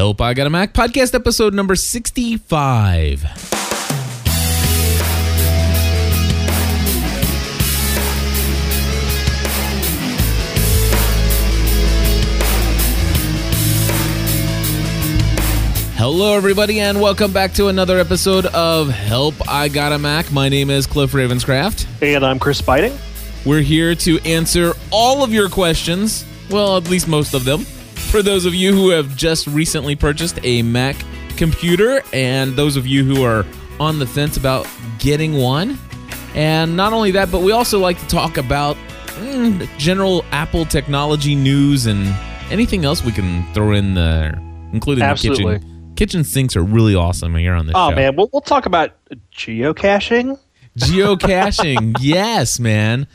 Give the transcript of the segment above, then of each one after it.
Help I Got a Mac podcast episode number 65. Hello, everybody, and welcome back to another episode of Help I Got a Mac. My name is Cliff Ravenscraft. And I'm Chris Beiting. We're here to answer all of your questions. Well, at least most of them. For those of you who have just recently purchased a Mac computer, and those of you who are on the fence about getting one. And not only that, but we also like to talk about mm, general Apple technology news and anything else we can throw in there, including Absolutely. the kitchen. Kitchen sinks are really awesome here on this Oh show. man, we'll, we'll talk about geocaching. Geocaching, yes, man.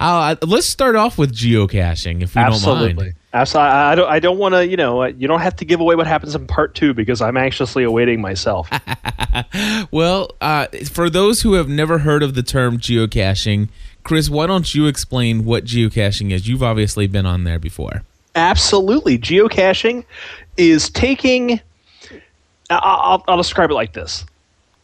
Uh, let's start off with geocaching, if you don't mind. Absolutely. I don't. I don't want to. You know. You don't have to give away what happens in part two because I'm anxiously awaiting myself. Well, uh, for those who have never heard of the term geocaching, Chris, why don't you explain what geocaching is? You've obviously been on there before. Absolutely. Geocaching is taking. I'll, I'll describe it like this.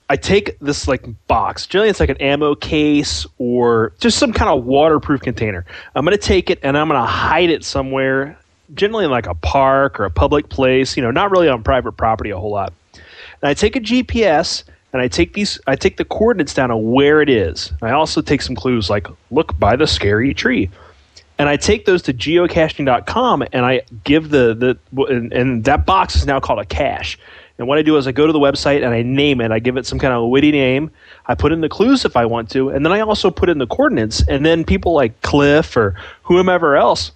I take this like box. Generally, it's like an ammo case or just some kind of waterproof container. I'm going to take it and I'm going to hide it somewhere, generally in like a park or a public place. You know, not really on private property a whole lot. And I take a GPS and I take these. I take the coordinates down of where it is. I also take some clues like look by the scary tree and I take those to geocaching.com and I give the the and, and that box is now called a cache. And what I do is I go to the website and I name it. I give it some kind of witty name. I put in the clues if I want to, and then I also put in the coordinates. And then people like Cliff or whomever else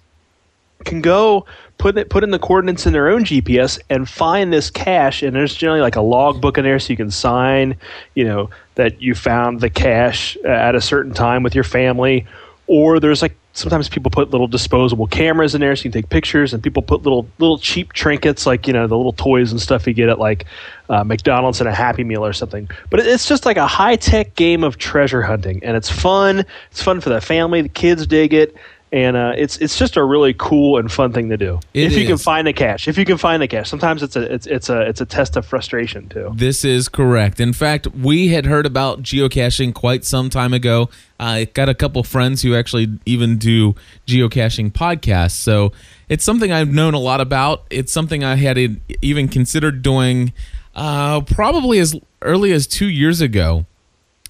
can go put it, put in the coordinates in their own GPS and find this cache. And there's generally like a log book in there, so you can sign, you know, that you found the cache at a certain time with your family. Or there's like sometimes people put little disposable cameras in there, so you can take pictures. And people put little little cheap trinkets, like you know the little toys and stuff you get at like uh, McDonald's and a Happy Meal or something. But it's just like a high tech game of treasure hunting, and it's fun. It's fun for the family. The kids dig it and uh, it's it's just a really cool and fun thing to do It if you can find the cache. If you can find the cache, sometimes it's a it's it's a it's a test of frustration too. This is correct. In fact, we had heard about geocaching quite some time ago. I got a couple friends who actually even do geocaching podcasts. So it's something I've known a lot about. It's something I had even considered doing uh, probably as early as two years ago.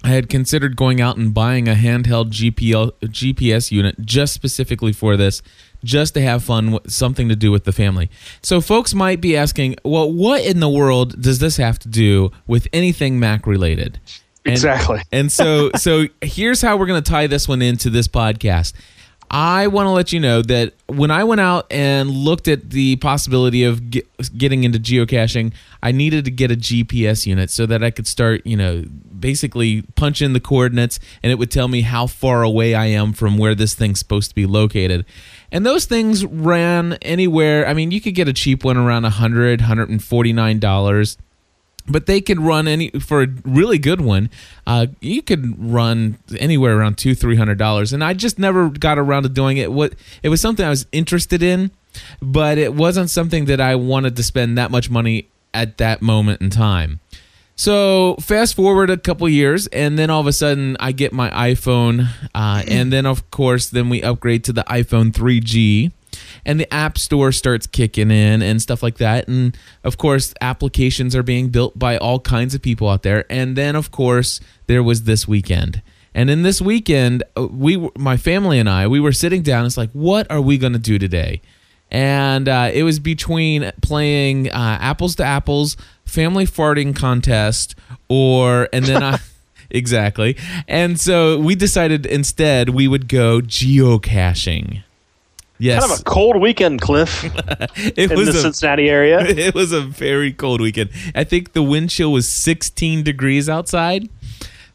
I had considered going out and buying a handheld GPL, GPS unit just specifically for this, just to have fun, something to do with the family. So, folks might be asking, well, what in the world does this have to do with anything Mac related? And- Exactly. and so, so here's how we're going to tie this one into this podcast. I want to let you know that when I went out and looked at the possibility of get, getting into geocaching, I needed to get a GPS unit so that I could start, you know, basically punch in the coordinates and it would tell me how far away I am from where this thing's supposed to be located. And those things ran anywhere. I mean, you could get a cheap one around 100 $149 but they could run any for a really good one. Uh, you could run anywhere around two, three hundred dollars, and I just never got around to doing it. What it was something I was interested in, but it wasn't something that I wanted to spend that much money at that moment in time. So fast forward a couple years, and then all of a sudden I get my iPhone, uh, and then of course then we upgrade to the iPhone 3G, and the App Store starts kicking in and stuff like that, and of course applications are being built by all kinds of people out there, and then of course there was this weekend. And in this weekend, uh, we, my family and I, we were sitting down. It's like, what are we going to do today? and uh, it was between playing uh, apples to apples family farting contest or and then i exactly. And so we decided instead we would go geocaching. Yes. Kind of a cold weekend, Cliff, it in the was a, Cincinnati area. it was a very cold weekend. I think the wind chill was 16 degrees outside.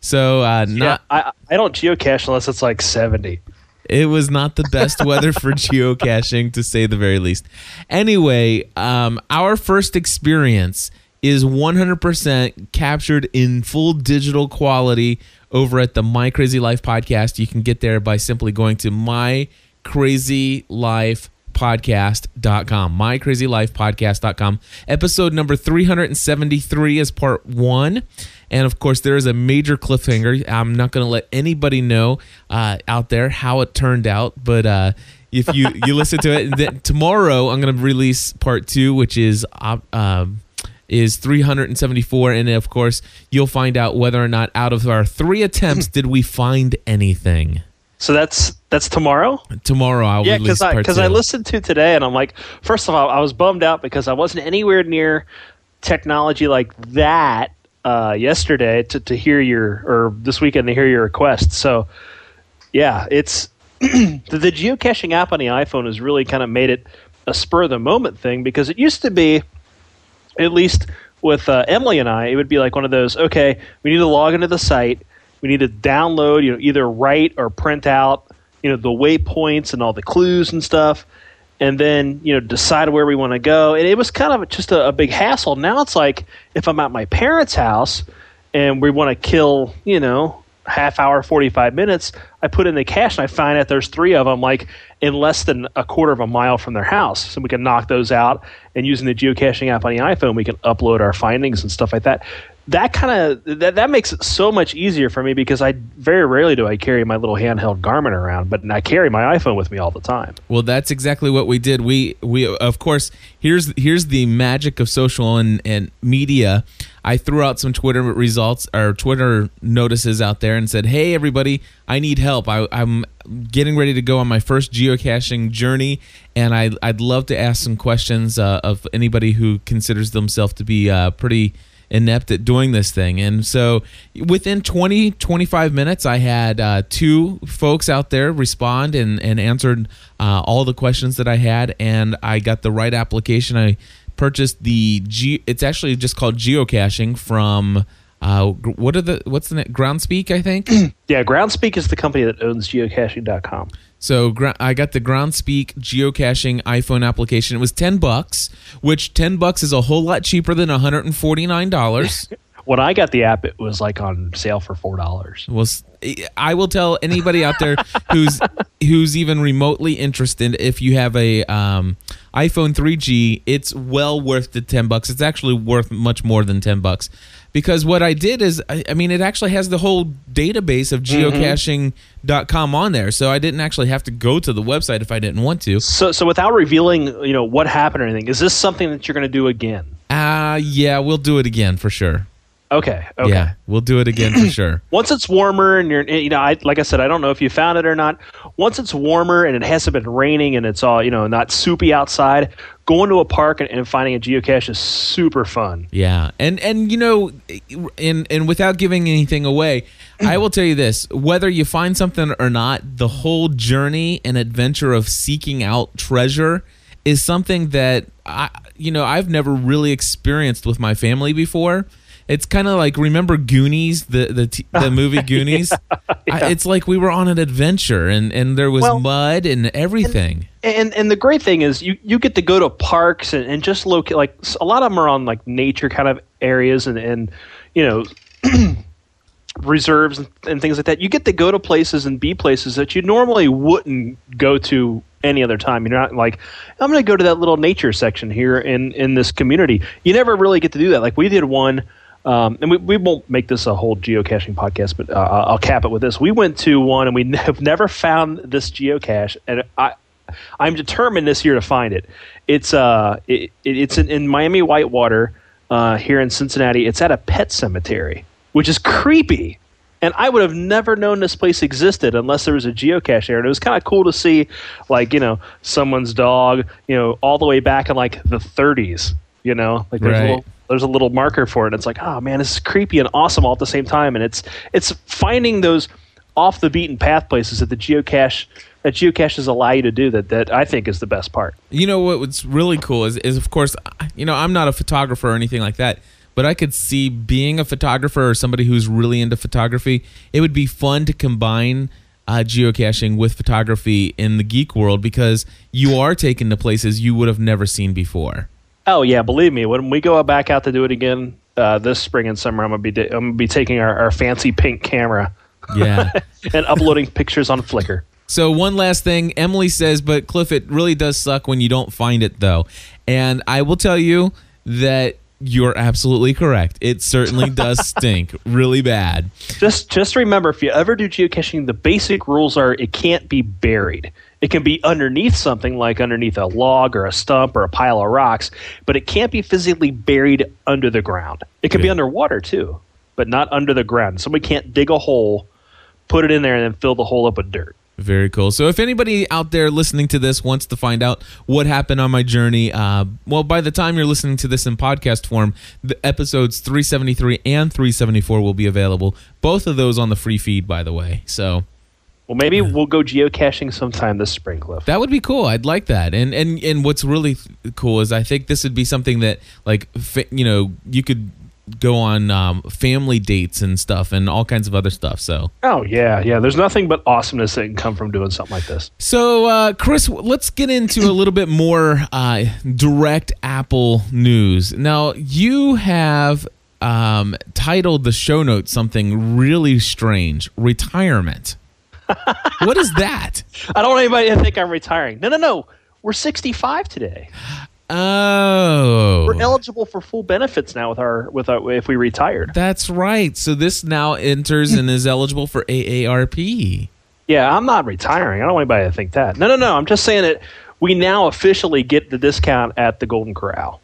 So uh, yeah, not I I don't geocache unless it's like seventy. it was not the best weather for geocaching to say the very least. Anyway um, our first experience is 100% captured in full digital quality over at the my crazy life podcast you can get there by simply going to my crazy life mycrazylifepodcast.com. Mycrazylifepodcast.com. Episode number 373 is part one. And of course, there is a major cliffhanger. I'm not going to let anybody know uh, out there how it turned out, but uh, if you you listen to it, then tomorrow I'm going to release part two, which is uh, um, is 374, and of course, you'll find out whether or not out of our three attempts did we find anything. So that's that's tomorrow. Tomorrow I'll Yeah, because I because. I listened to today and I'm like, first of all, I was bummed out because I wasn't anywhere near technology like that uh, yesterday to, to hear your or this weekend to hear your request. So yeah, it's the, the geocaching app on the iPhone has really kind of made it a spur of the moment thing because it used to be, at least with uh, Emily and I, it would be like one of those. Okay, we need to log into the site. We need to download, you know, either write or print out, you know, the waypoints and all the clues and stuff, and then you know decide where we want to go. And it was kind of just a, a big hassle. Now it's like if I'm at my parents' house and we want to kill, you know, half hour, 45 minutes, I put in the cache and I find out there's three of them like in less than a quarter of a mile from their house. So we can knock those out and using the geocaching app on the iPhone, we can upload our findings and stuff like that. That kind of that, that makes it so much easier for me because I very rarely do I carry my little handheld Garmin around, but I carry my iPhone with me all the time. Well, that's exactly what we did. We we of course here's here's the magic of social and and media. I threw out some Twitter results or Twitter notices out there and said, "Hey, everybody, I need help. I, I'm getting ready to go on my first geocaching journey, and I I'd love to ask some questions uh, of anybody who considers themselves to be uh, pretty." Inept at doing this thing. And so within 20, 25 minutes, I had uh, two folks out there respond and, and answered uh, all the questions that I had. And I got the right application. I purchased the G, it's actually just called geocaching from. Uh, what are the what's the name? Groundspeak, I think. Yeah, Groundspeak is the company that owns geocaching.com. So gr- I got the Groundspeak geocaching iPhone application. It was ten bucks, which ten bucks is a whole lot cheaper than one hundred and forty nine dollars. When I got the app, it was like on sale for four dollars. Well, I will tell anybody out there who's who's even remotely interested. If you have a um, iPhone 3G, it's well worth the ten bucks. It's actually worth much more than ten bucks because what I did is, I, I mean, it actually has the whole database of geocaching.com on there, so I didn't actually have to go to the website if I didn't want to. So, so without revealing, you know, what happened or anything, is this something that you're going to do again? Uh yeah, we'll do it again for sure. Okay. Okay. Yeah, we'll do it again for sure. Once it's warmer and you're, you know, I like I said, I don't know if you found it or not. Once it's warmer and it hasn't been raining and it's all, you know, not soupy outside, going to a park and, and finding a geocache is super fun. Yeah, and and you know, and and without giving anything away, I will tell you this: whether you find something or not, the whole journey and adventure of seeking out treasure is something that I, you know, I've never really experienced with my family before. It's kind of like remember Goonies, the the t- the movie Goonies. I, it's like we were on an adventure, and and there was Well, mud and everything. And and the great thing is you, you get to go to parks and, and just look like a lot of them are on like nature kind of areas and and you know reserves and, and things like that. You get to go to places and be places that you normally wouldn't go to any other time. You're not like I'm going to go to that little nature section here in in this community. You never really get to do that. Like we did one. Um, and we, we won't make this a whole geocaching podcast, but uh, I'll cap it with this. We went to one and we have never found this geocache, and I, I'm determined this year to find it. It's uh, it, it- it's in, in Miami Whitewater uh, here in Cincinnati. It's at a pet cemetery, which is creepy. And I would have never known this place existed unless there was a geocache there. And it was kind of cool to see, like you know, someone's dog, you know, all the way back in like the 30s. You know, like there's Right. a little there's a little marker for it. It's like, oh man, this is creepy and awesome all at the same time. And it's it's finding those off the beaten path places that the geocache that geocaches allow you to do that that I think is the best part. You know what? What's really cool is, is of course, you know, I'm not a photographer or anything like that, but I could see being a photographer or somebody who's really into photography. It would be fun to combine uh, geocaching with photography in the geek world because you are taken to places you would have never seen before. Oh yeah, believe me, when we go back out to do it again uh, this spring and summer, I'm gonna be I'm gonna be taking our, our fancy pink camera Yeah. and uploading pictures on Flickr. So one last thing, Emily says, but Cliff, it really does suck when you don't find it though. And I will tell you that you're absolutely correct. It certainly does stink really bad. Just just remember, if you ever do geocaching, the basic rules are it can't be buried. It can be underneath something like underneath a log or a stump or a pile of rocks, but it can't be physically buried under the ground. It can be underwater too, but not under the ground. Somebody can't dig a hole, put it in there, and then fill the hole up with dirt. Very cool. So, if anybody out there listening to this wants to find out what happened on my journey, uh, well, by the time you're listening to this in podcast form, the episodes 373 and 374 will be available. Both of those on the free feed, by the way. So, Well, maybe we'll go geocaching sometime this spring, Cliff. That would be cool. I'd like that. And and and what's really cool is I think this would be something that like you know you could go on um, family dates and stuff and all kinds of other stuff. So Oh yeah, yeah. There's nothing but awesomeness that can come from doing something like this. so uh, Chris, let's get into a little bit more uh, direct Apple news. Now you have um, titled the show notes something really strange: retirement. What is that? I don't want anybody to think I'm retiring. No, no, no. We're 65 today. Oh, We're eligible for full benefits now with our with our if we retired. That's right. So this now enters and is eligible for AARP. Yeah, I'm not retiring. I don't want anybody to think that. No, no, no. I'm just saying that we now officially get the discount at the Golden Corral.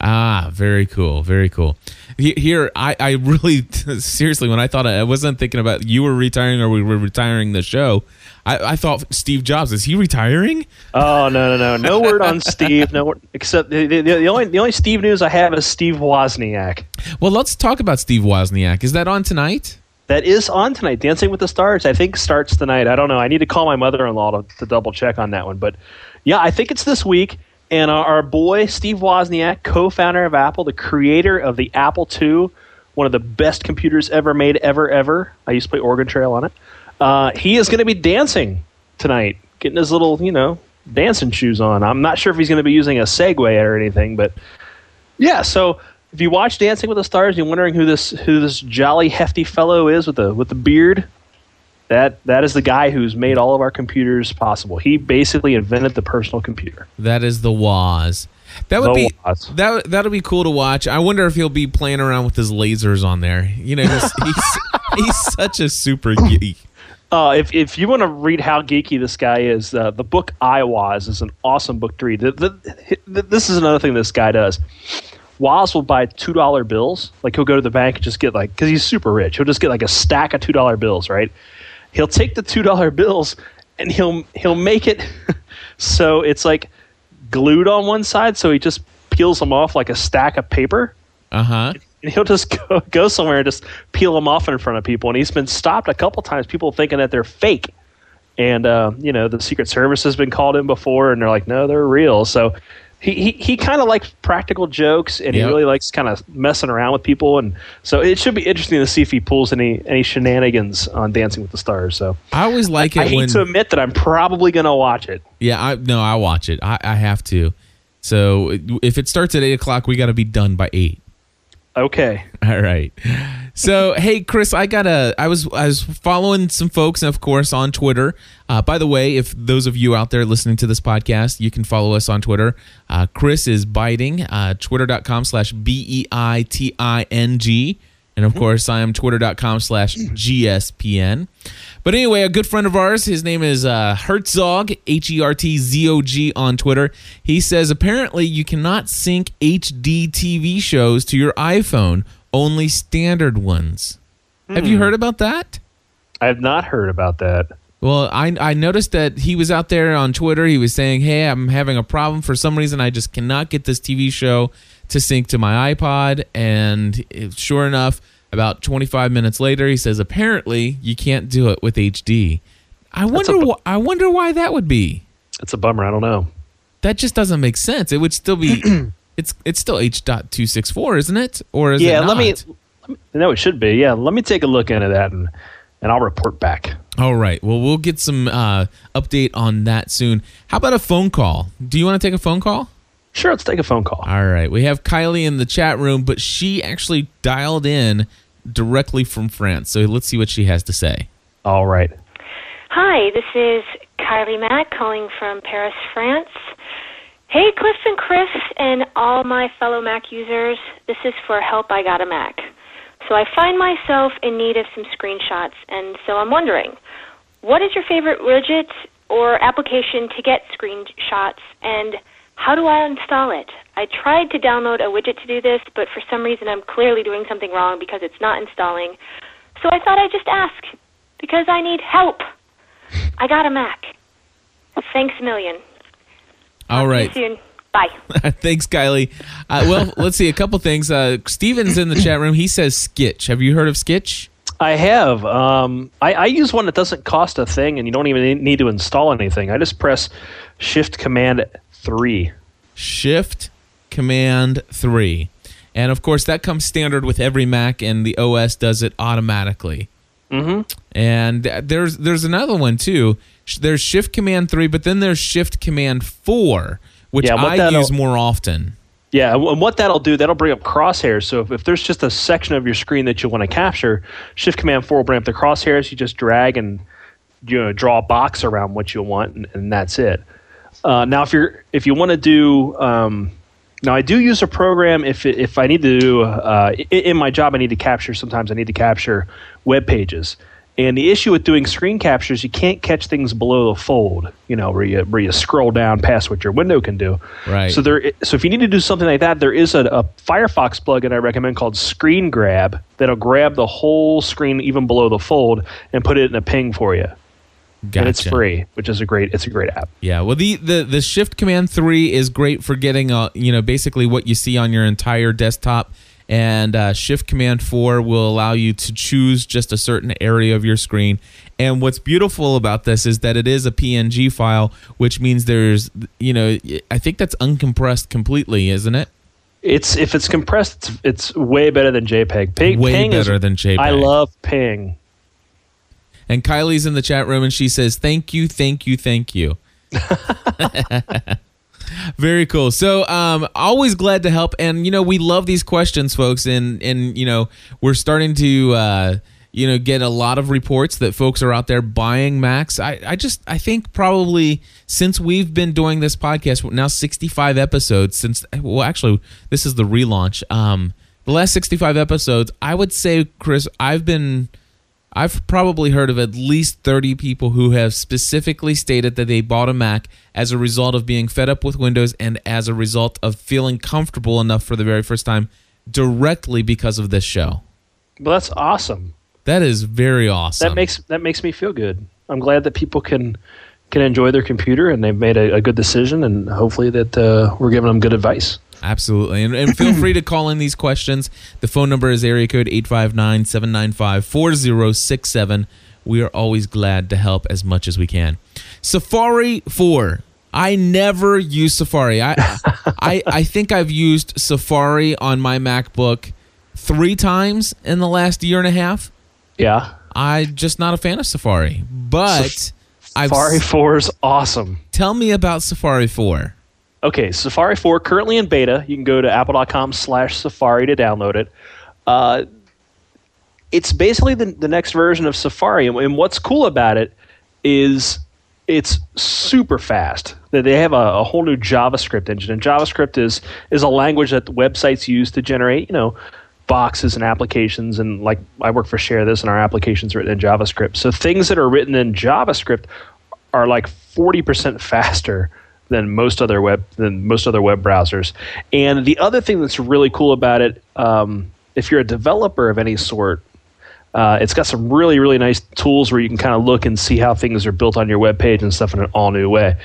Ah, very cool. Very cool. Here, I, I really, seriously, when I thought I wasn't thinking about you were retiring or we were retiring the show, I, I thought Steve Jobs, is he retiring? Oh no, no, no, no word on Steve. No, word, except the, the, the only the only Steve news I have is Steve Wozniak. Well, let's talk about Steve Wozniak. Is that on tonight? That is on tonight. Dancing with the Stars, I think, starts tonight. I don't know. I need to call my mother-in-law to, to double check on that one. But yeah, I think it's this week. And our, boy Steve Wozniak, co-founder of Apple, the creator of the Apple II, one of the best computers ever made, ever, ever. I used to play Oregon Trail on it. Uh, he is going to be dancing tonight, getting his little, you know, dancing shoes on. I'm not sure if he's going to be using a Segway or anything, but yeah. So if you watch Dancing with the Stars, you're wondering who this who this jolly hefty fellow is with the with the beard. That that is the guy who's made all of our computers possible. He basically invented the personal computer. That is the Woz. That would be Woz. that that'll be cool to watch. I wonder if he'll be playing around with his lasers on there. You know, he's he's, he's such a super geek. Uh, if if you want to read how geeky this guy is, uh, the book iWoz is an awesome book to read. The, the, the, this is another thing this guy does. Woz will buy two dollar bills. Like he'll go to the bank and just get like because he's super rich. He'll just get like a stack of two dollar bills. Right? He'll take the two dollar bills and he'll he'll make it so it's like glued on one side. So he just peels them off like a stack of paper Uh huh. and he'll just go, go somewhere and just peel them off in front of people. And he's been stopped a couple times, people thinking that they're fake. And, uh, you know, the Secret Service has been called in before, and they're like, no, they're real. So he, he, he kind of likes practical jokes, and he really likes kind of messing around with people. And so it should be interesting to see if he pulls any, any shenanigans on Dancing with the Stars. So I always like it I hate when to admit that I'm probably going to watch it. Yeah, I no, I watch it. I, I have to. So if it starts at eight o'clock, we got to be done by eight. Okay. All right. So hey, Chris, I got a. I was I was following some folks, of course, on Twitter. Uh, by the way, if those of you out there listening to this podcast, you can follow us on Twitter. Uh, Chris is Beiting. Uh, Twitter.com slash b e i t i n g. And of course, I am twitter.com slash GSPN. But anyway, a good friend of ours, his name is uh, Hertzog, H E R T Z O G on Twitter. He says apparently you cannot sync HD TV shows to your iPhone, only standard ones. Have you heard about that? I have not heard about that. Well, I, I noticed that he was out there on Twitter. He was saying, Hey, I'm having a problem. For some reason, I just cannot get this TV show to sync to my iPod. And it- sure enough, about 25 minutes later, he says, Apparently, you can't do it with HD. I That's wonder, bu- wh- I wonder why that would be. It's a bummer. I don't know. That just doesn't make sense. It would still be, it's it's still H.264, isn't it? Or is yeah, it let me, let me. No, it should be. Yeah, let me take a look into that and and I'll report back. All right. Well, we'll get some uh, update on that soon. How about a phone call? Do you want to take a phone call? Sure, let's take a phone call. All right. We have Kylie in the chat room, but she actually dialed in directly from France. So let's see what she has to say. All right. Hi, this is Kylie Mack calling from Paris, France. Hey, Cliff and Chris, and all my fellow Mac users. This is for Help I Got a Mac. So I find myself in need of some screenshots, and so I'm wondering, what is your favorite widget or application to get screenshots, and how do I install it? I tried to download a widget to do this, but for some reason I'm clearly doing something wrong because it's not installing. So I thought I'd just ask, because I need help. I got a Mac. Thanks a million. All right. See you soon. Bye. Thanks, Kylie. Uh, well, let's see a couple things. Uh, Steven's in the chat room. He says Skitch. Have you heard of Skitch? I have. Um, I, I use one that doesn't cost a thing, and you don't even need to install anything. I just press Shift Command three. Shift Command three, and of course that comes standard with every Mac, and the OS does it automatically. Mm-hmm. And there's there's another one too. There's Shift Command three, but then there's Shift Command four, which Yeah, I use more often. Yeah, and what that'll do, that'll bring up crosshairs. So if, if there's just a section of your screen that you want to capture, Shift Command Four will bring up the crosshairs. You just drag and you know draw a box around what you want, and, and that's it. Uh, now, if you're if you want to do um, now, I do use a program if if I need to do uh, in my job. I need to capture. Sometimes I need to capture web pages. And the issue with doing screen captures, you can't catch things below the fold. You know, where you where you scroll down past what your window can do. Right. So there, so if you need to do something like that, there is a, a Firefox plugin I recommend called Screen Grab that'll grab the whole screen even below the fold and put it in a ping for you. Gotcha. And it's free, which is a great. It's a great app. Yeah, well, the, the the Shift Command three is great for getting uh you know basically what you see on your entire desktop, and uh, Shift Command four will allow you to choose just a certain area of your screen. And what's beautiful about this is that it is a PNG file, which means there's you know I think that's uncompressed completely, isn't it? It's if it's compressed, it's, it's way better than JPEG. Ping, Way ping is- better than JPEG. I love Ping. And Kylie's in the chat room and she says, Thank you, thank you, thank you. Very cool. So, um, always glad to help. And, you know, we love these questions, folks. And, and you know, we're starting to, uh, you know, get a lot of reports that folks are out there buying Macs. I, I just, I think probably since we've been doing this podcast, now 65 episodes, since, well, actually, this is the relaunch. Um, the last 65 episodes, I would say, Chris, I've been. I've probably heard of at least 30 people who have specifically stated that they bought a Mac as a result of being fed up with Windows and as a result of feeling comfortable enough for the very first time directly because of this show. Well, that's awesome. That is very awesome. That makes that makes me feel good. I'm glad that people can can enjoy their computer and they've made a, a good decision, and hopefully that uh, we're giving them good advice. Absolutely. And, and feel free to call in these questions. The phone number is area code 859 795 4067. We are always glad to help as much as we can. Safari 4. I never use Safari. I, I, I think I've used Safari on my MacBook three times in the last year and a half. Yeah, I'm just not a fan of Safari. But I've Safari Four is awesome. tell me about Safari 4. Okay, Safari 4 currently in beta. You can go to apple.com slash Safari to download it. Uh, it's basically the, the next version of Safari. And, and what's cool about it is it's super fast. They have a, a whole new JavaScript engine. And JavaScript is, is a language that websites use to generate, you know, boxes and applications. And like I work for Share This, and our applications are written in JavaScript. So things that are written in JavaScript are like 40% faster than most other web than most other web browsers. And the other thing that's really cool about it, um, if you're a developer of any sort, uh, it's got some really really nice tools where you can kind of look and see how things are built on your web page and stuff in an all new way.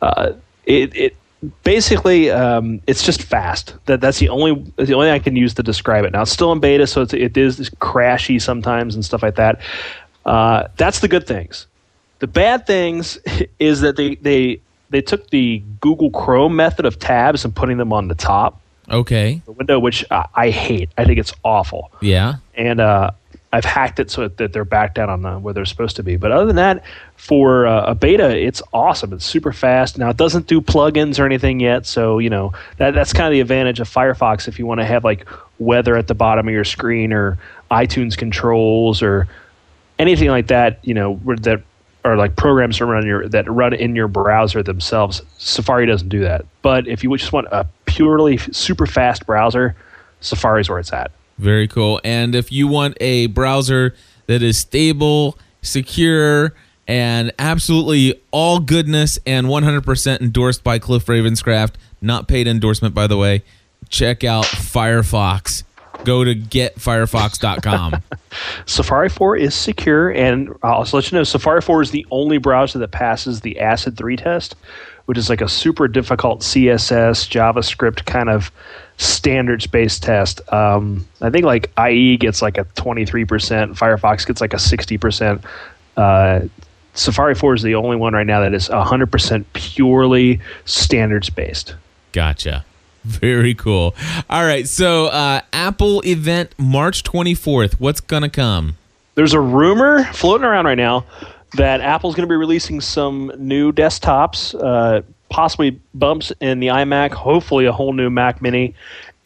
Uh, it, it basically um, it's just fast. That that's the only the only thing I can use to describe it. Now it's still in beta, so it's, it is crashy sometimes and stuff like that. Uh, that's the good things. The bad things is that they they they took the Google Chrome method of tabs and putting them on the top Okay. the window, which I, I hate. I think it's awful Yeah. and uh, I've hacked it so that they're back down on the, where they're supposed to be. But other than that, for uh, a beta, it's awesome. It's super fast. Now it doesn't do plugins or anything yet, so you know that that's kind of the advantage of Firefox if you want to have like weather at the bottom of your screen or iTunes controls or anything like that. You know where that or like programs that run your that run in your browser themselves. Safari doesn't do that. But if you just want a purely super fast browser, Safari's where it's at. Very cool. And if you want a browser that is stable, secure, and absolutely all goodness and 100% endorsed by Cliff Ravenscraft, not paid endorsement by the way, check out Firefox. Go to getfirefox.com. Safari 4 is secure, and I'll also let you know Safari 4 is the only browser that passes the ACID 3 test, which is like a super difficult CSS, JavaScript kind of standards based test. Um, I think like IE gets like a 23%, Firefox gets like a 60%. Uh, Safari 4 is the only one right now that is 100% purely standards based. Gotcha. Very cool. All right. So, uh, Apple event March 24th. What's going to come? There's a rumor floating around right now that Apple's going to be releasing some new desktops, uh, possibly bumps in the iMac, hopefully a whole new Mac Mini,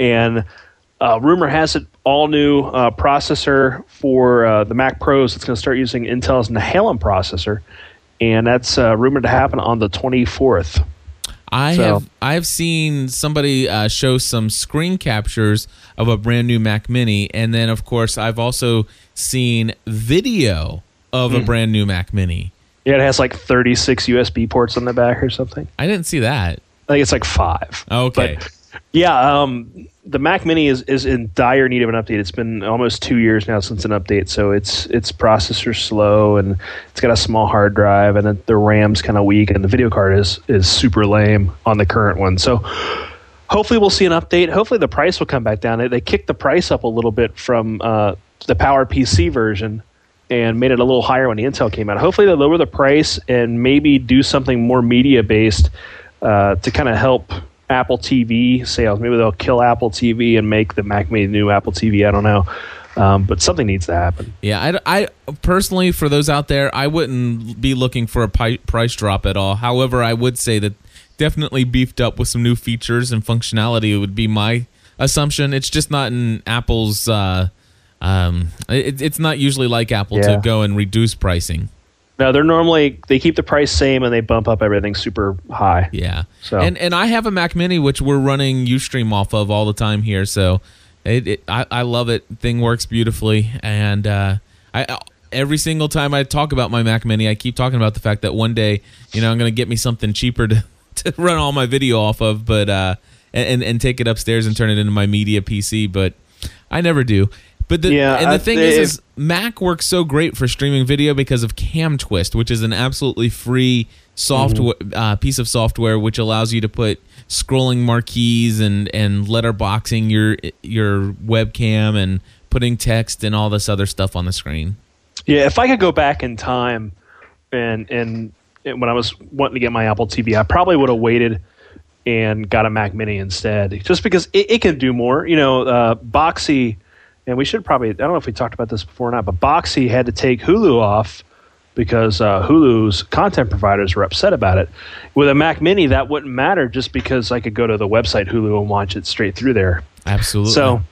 and uh, rumor has it all new uh, processor for uh, the Mac Pros. It's going to start using Intel's Nehalem processor, and that's uh, rumored to happen on the 24th. I so. have I've seen somebody uh, show some screen captures of a brand new Mac Mini, and then of course I've also seen video of mm. a hmm. brand new Mac Mini. Yeah, it has like 36 USB ports on the back or something. I didn't see that. I think it's like five. Okay. But yeah, um, the Mac Mini is, is in dire need of an update. It's been almost two years now since an update, so its its processor's slow and it's got a small hard drive and the, the RAM's kind of weak and the video card is is super lame on the current one. So hopefully we'll see an update. Hopefully the price will come back down. They, they kicked the price up a little bit from uh, the Power PC version and made it a little higher when the Intel came out. Hopefully they lower the price and maybe do something more media based uh, to kind of help Apple TV sales. Maybe they'll kill Apple TV and make the Mac Mini new Apple TV. I don't know. Um, but something needs to happen. Yeah, I, I, personally, for those out there, I wouldn't be looking for a pi- price drop at all. However, I would say that definitely beefed up with some new features and functionality would be my assumption. It's just not in Apple's. Uh, um, it, it's not usually like Apple yeah. to go and reduce pricing. No, they're normally they keep the price same and they bump up everything super high. Yeah. So and and I have a Mac Mini which we're running UStream off of all the time here, so it, it I, I love it. Thing works beautifully, and uh, I every single time I talk about my Mac Mini, I keep talking about the fact that one day, you know, I'm going to get me something cheaper to to run all my video off of, but uh, and and take it upstairs and turn it into my media PC, but I never do. But the yeah, and the thing is, is Mac works so great for streaming video because of CamTwist, which is an absolutely free software mm-hmm. uh, piece of software which allows you to put scrolling marquees and and letterboxing your your webcam and putting text and all this other stuff on the screen. Yeah, if I could go back in time and and, when I was wanting to get my Apple TV, I probably would have waited and got a Mac Mini instead, just because it, it can do more. You know, uh, Boxee and we should probably I don't know if we talked about this before or not, but Boxee had to take Hulu off because uh, Hulu's content providers were upset about it. With a Mac Mini, that wouldn't matter just because I could go to the website Hulu and watch it straight through there. Absolutely. So,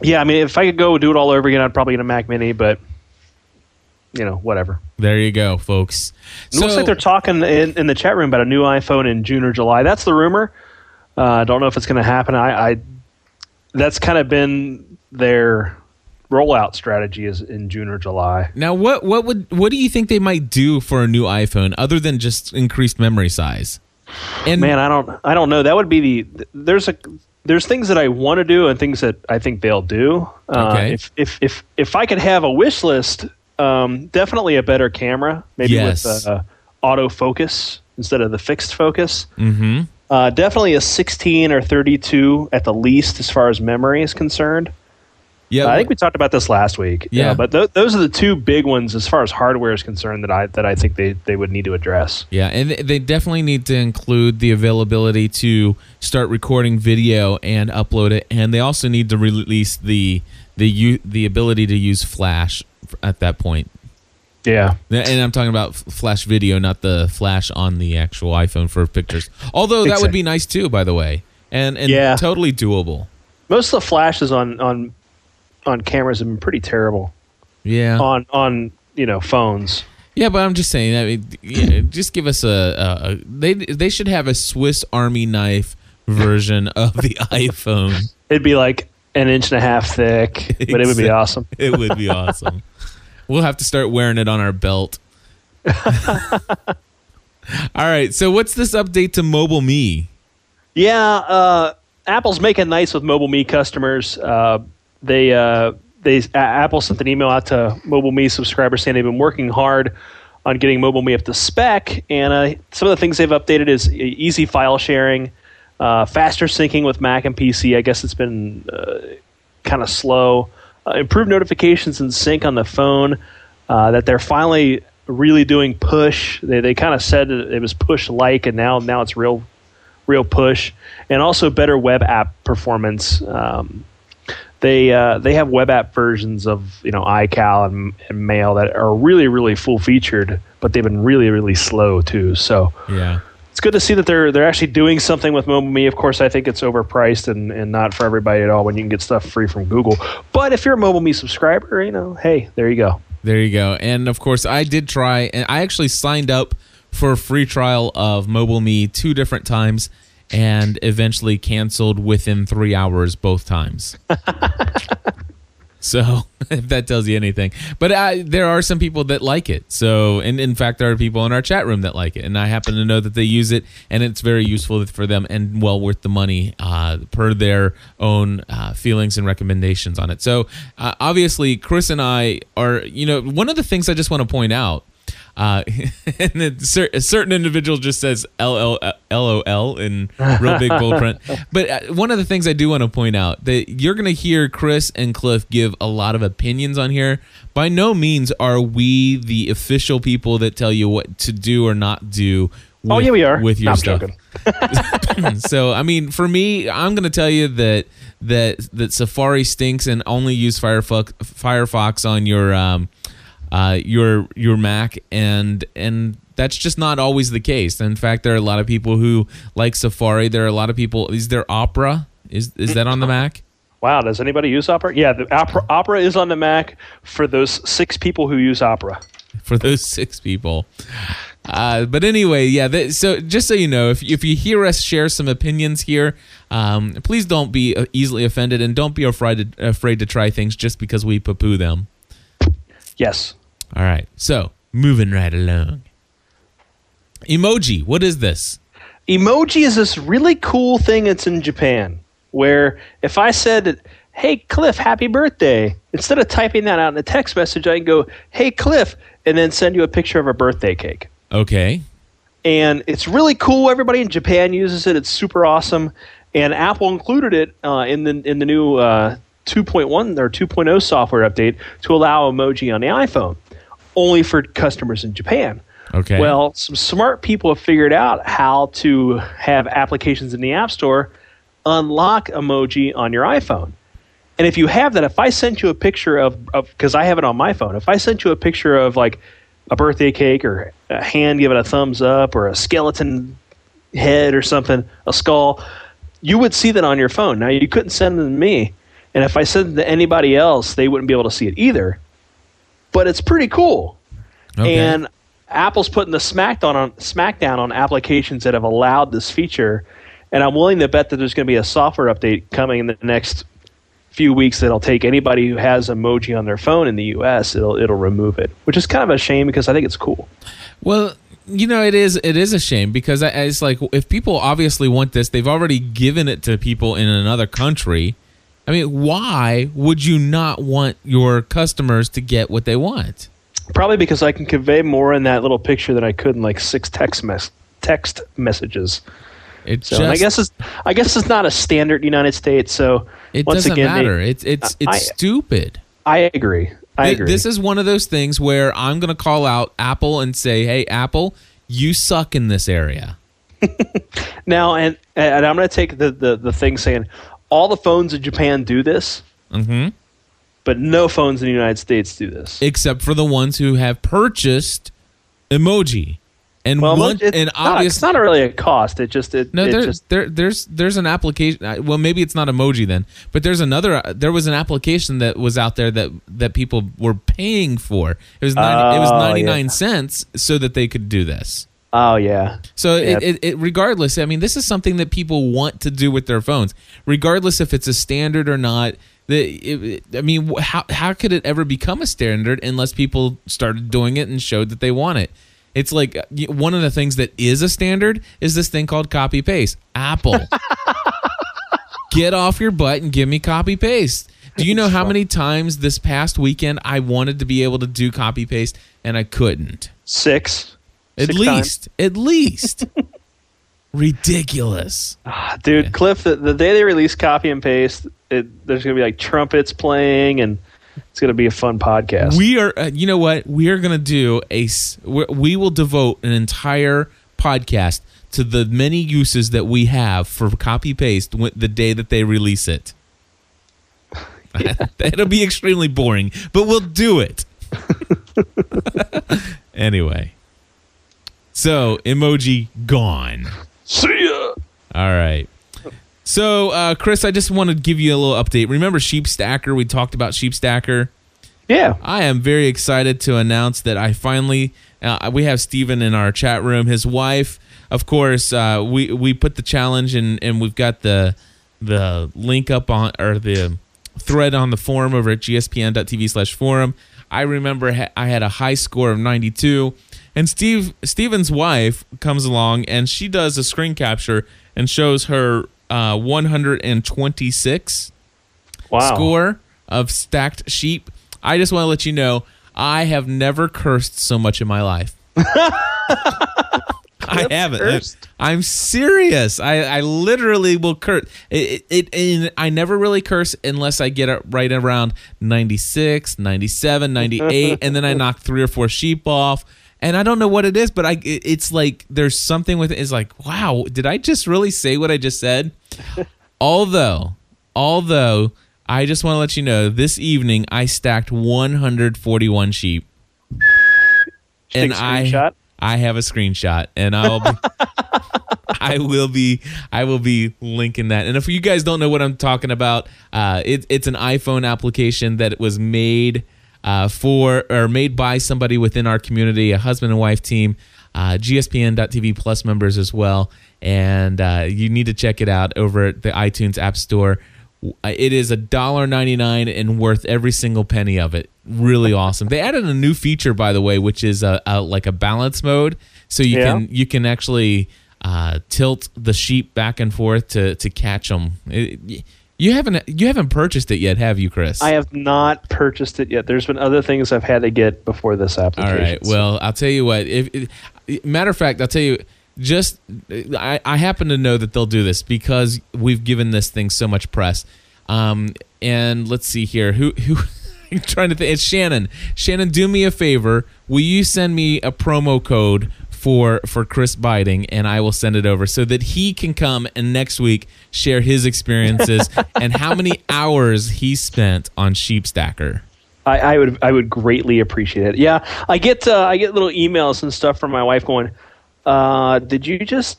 yeah, I mean, if I could go do it all over again, I'd probably get a Mac Mini, but you know, whatever. There you go, folks. It so, looks like they're talking in, in the chat room about a new iPhone in June or July. That's the rumor. Uh, I uh, don't know if it's going to happen. I, I that's kind of been their rollout strategy is in June or July. Now, what what would what do you think they might do for a new iPhone other than just increased memory size? And man, I don't I don't know. That would be the there's a there's things that I want to do and things that I think they'll do. Uh, okay. if, if if if I could have a wish list, um, definitely a better camera, maybe yes. with uh, autofocus instead of the fixed focus. Mm-hmm. Uh, definitely a 16 or 32 at the least as far as memory is concerned. Yeah, I think we talked about this last week. Yeah, uh, but th- those are the two big ones as far as hardware is concerned that I that I think they, they would need to address. Yeah, and they definitely need to include the availability to start recording video and upload it, and they also need to release the the the ability to use Flash at that point. Yeah, and I'm talking about Flash video, not the Flash on the actual iPhone for pictures. Although that would be nice too, by the way, and and yeah. totally doable. Most of the flashes on on on cameras have been pretty terrible. Yeah. On on you know phones. Yeah, but I'm just saying. I mean, yeah, just give us a, a, a. They they should have a Swiss Army knife version of the iPhone. It'd be like an inch and a half thick, but it would be awesome. It would be awesome. We'll have to start wearing it on our belt. All right. So what's this update to Mobile Me? Yeah, uh, Apple's making nice with Mobile Me customers. Uh, they uh, they Apple sent an email out to Mobile Me subscribers saying they've been working hard on getting Mobile Me up to spec, and uh, some of the things they've updated is e- easy file sharing, uh, faster syncing with Mac and PC. I guess it's been uh, kind of slow. Uh, improved notifications and sync on the phone. Uh, that they're finally really doing push. They they kind of said it was push like, and now now it's real real push, and also better web app performance. Um, they uh, they have web app versions of you know iCal and, and Mail that are really really full featured, but they've been really really slow too. So Yeah. it's good to see that they're they're actually doing something with MobileMe. Of course, I think it's overpriced and, and not for everybody at all when you can get stuff free from Google. But if you're a MobileMe subscriber, you know, hey, there you go. There you go. And of course, I did try, and I actually signed up for a free trial of Mobile Me two different times, and eventually canceled within three hours both times. so if that tells you anything, but I, there are some people that like it. So, and in fact, there are people in our chat room that like it, and I happen to know that they use it, and it's very useful for them and well worth the money uh, per their own uh, feelings and recommendations on it. So, uh, obviously, Chris and I are, you know, one of the things I just want to point out. Uh, and then cer- a certain individual just says LOL in real big bold print. But uh, one of the things I do want to point out that you're going to hear Chris and Cliff give a lot of opinions on here. By no means are we the official people that tell you what to do or not do. With, oh yeah, we are with your No, I'm stuff. so I mean, for me, I'm going to tell you that that that Safari stinks and only use Firefox Firefox on your um, uh, your your Mac and and that's just not always the case. In fact, there are a lot of people who like Safari. There are a lot of people. Is there Opera? Is is that on the Mac? Wow, does anybody use Opera? Yeah, the Opera, Opera is on the Mac for those six people who use Opera. for those six people. Uh, but anyway, yeah. So just so you know, if if you hear us share some opinions here, um, please don't be uh, easily offended and don't be afraid to, afraid to try things just because we poo poo them. Yes. All right. So moving right along. Emoji. What is this? Emoji is this really cool thing that's in Japan where if I said, Hey Cliff, happy birthday, instead of typing that out in a text message, I can go, Hey Cliff, and then send you a picture of a birthday cake. Okay. and it's really cool. Everybody in Japan uses it. It's super awesome, and Apple included it uh, in the in the new uh, 2.1 or 2.0 software update to allow emoji on the iPhone, only for customers in Japan. Okay. Well, some smart people have figured out how to have applications in the App Store unlock emoji on your iPhone. And if you have that, if I sent you a picture of, because I have it on my phone, if I sent you a picture of like a birthday cake or a hand giving a thumbs up or a skeleton head or something, a skull, you would see that on your phone. Now, you couldn't send them to me. And if I sent it to anybody else, they wouldn't be able to see it either. But it's pretty cool. okay. And Apple's putting the smackdown on smackdown on applications that have allowed this feature, and I'm willing to bet that there's going to be a software update coming in the next few weeks that'll take anybody who has emoji on their phone in the U.S. It'll it'll remove it, which is kind of a shame because I think it's cool. Well, you know, it is it is a shame because it's like if people obviously want this, they've already given it to people in another country. I mean, why would you not want your customers to get what they want? Probably because I can convey more in that little picture than I could in like six text mes- text messages. It So just, I guess it's I guess it's not a standard United States. So it once doesn't again, They, it's it's it's I- stupid. I agree. I agree. This is one of those things where I'm going to call out Apple and say, "Hey, Apple, you suck in this area." Now, and and I'm going to take the, the the thing saying all the phones in Japan do this, hmm but no phones in the United States do this. Except for the ones who have purchased emoji. And Well, one, it's and not, obviously it's not really a cost. It just it, No, it there, just there, there's there's an application. Well, maybe it's not emoji then, but there's another. There was an application that was out there that that people were paying for. It was 90, it was Oh, ninety nine yeah. cents so that they could do this. Oh yeah. So Yeah. it, it, it, regardless, I mean, this is something that people want to do with their phones, regardless if it's a standard or not. The, I mean, how how could it ever become a standard unless people started doing it and showed that they want it? It's like uh, one of the things that is a standard is this thing called copy paste. Apple, get off your butt and give me copy paste. Do you know how many times this past weekend I wanted to be able to do copy paste and I couldn't? Six. At Six least, at least. Ridiculous. Ah, Dude, Cliff, the, the day they release copy and paste, it, there's gonna be like trumpets playing, and it's gonna be a fun podcast. We are, uh, you know what? We are going to do a. we we will devote an entire podcast to the many uses that we have for copy paste when- the day that they release it. It'll be extremely boring, but we'll do it. anyway. So, emoji gone. See ya. All right. So, uh, Chris, I just want to give you a little update. Remember Sheep Stacker? We talked about Sheep Stacker. Yeah. I am very excited to announce that I finally uh, we have Steven in our chat room. His wife, of course, uh, we we put the challenge and and we've got the the link up on or the thread on the forum over at gspn.tv/forum. I remember ha- I had a high score of 92 and Steve Steven's wife comes along and she does a screen capture and shows her uh, 126 Wow. score of stacked sheep. I just want to let you know I have never cursed so much in my life. I haven't. cursed? I'm serious. I, I literally will curse. It, it, it, I never really curse unless I get it right around 96, 97, 98, and then I knock three or four sheep off. And I don't know what it is, but I it's like there's something with it. It's like, wow, did I just really say what I just said? although, although I just want to let you know, this evening I stacked 141 sheep, and? I I have a screenshot, and I'll be, I will be I will be linking that. And if you guys don't know what I'm talking about, uh, it, it's an iPhone application that was made uh, for or made by somebody within our community, a husband and wife team, uh, GSPN.TV Plus members as well. And uh, you need to check it out over at the iTunes App Store. It is a dollar ninety nine and worth every single penny of it. Really awesome. They added a new feature, by the way, which is a, a like a balance mode, so you Yeah. can you can actually uh, tilt the sheep back and forth to to catch them. You haven't you haven't purchased it yet, have you, Chris? I have not purchased it yet. There's been other things I've had to get before this All application. right. Well, I'll tell you what. If, if matter of fact, I'll tell you. Just I, I happen to know that they'll do this because we've given this thing so much press. Um, and let's see here. Who who? I'm trying to think. It's Shannon. Shannon, do me a favor. Will you send me a promo code for for Chris Beiting, and I will send it over so that he can come and next week share his experiences and how many hours he spent on Sheep Stacker. I, I would I would greatly appreciate it. Yeah, I get uh, I get little emails and stuff from my wife going, uh, "Did you just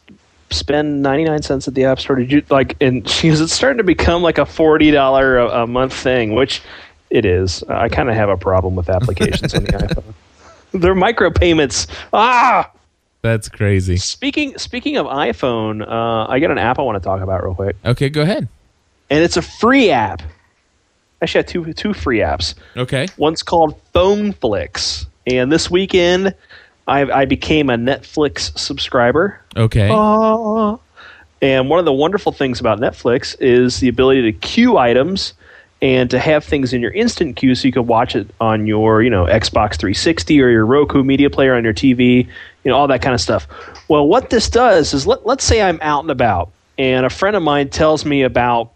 spend ninety nine cents at the app store? Did you like?" And she goes, "It's starting to become like a forty dollar a, a month thing, which it is. I kind of have a problem with applications on the iPhone. They're micro payments. Ah." That's crazy. Speaking speaking of iPhone, uh, I got an app I want to talk about real quick, Okay, go ahead. and it's a free app. Actually, I have two two free apps. Okay. One's called PhoneFlix, and this weekend I, I became a Netflix subscriber. Okay. Ah. And one of the wonderful things about Netflix is the ability to queue items and to have things in your instant queue so you can watch it on your, you know, Xbox 360 or your Roku media player on your TV, you know, all that kind of stuff. Well, what this does is let, let's say I'm out and about and a friend of mine tells me about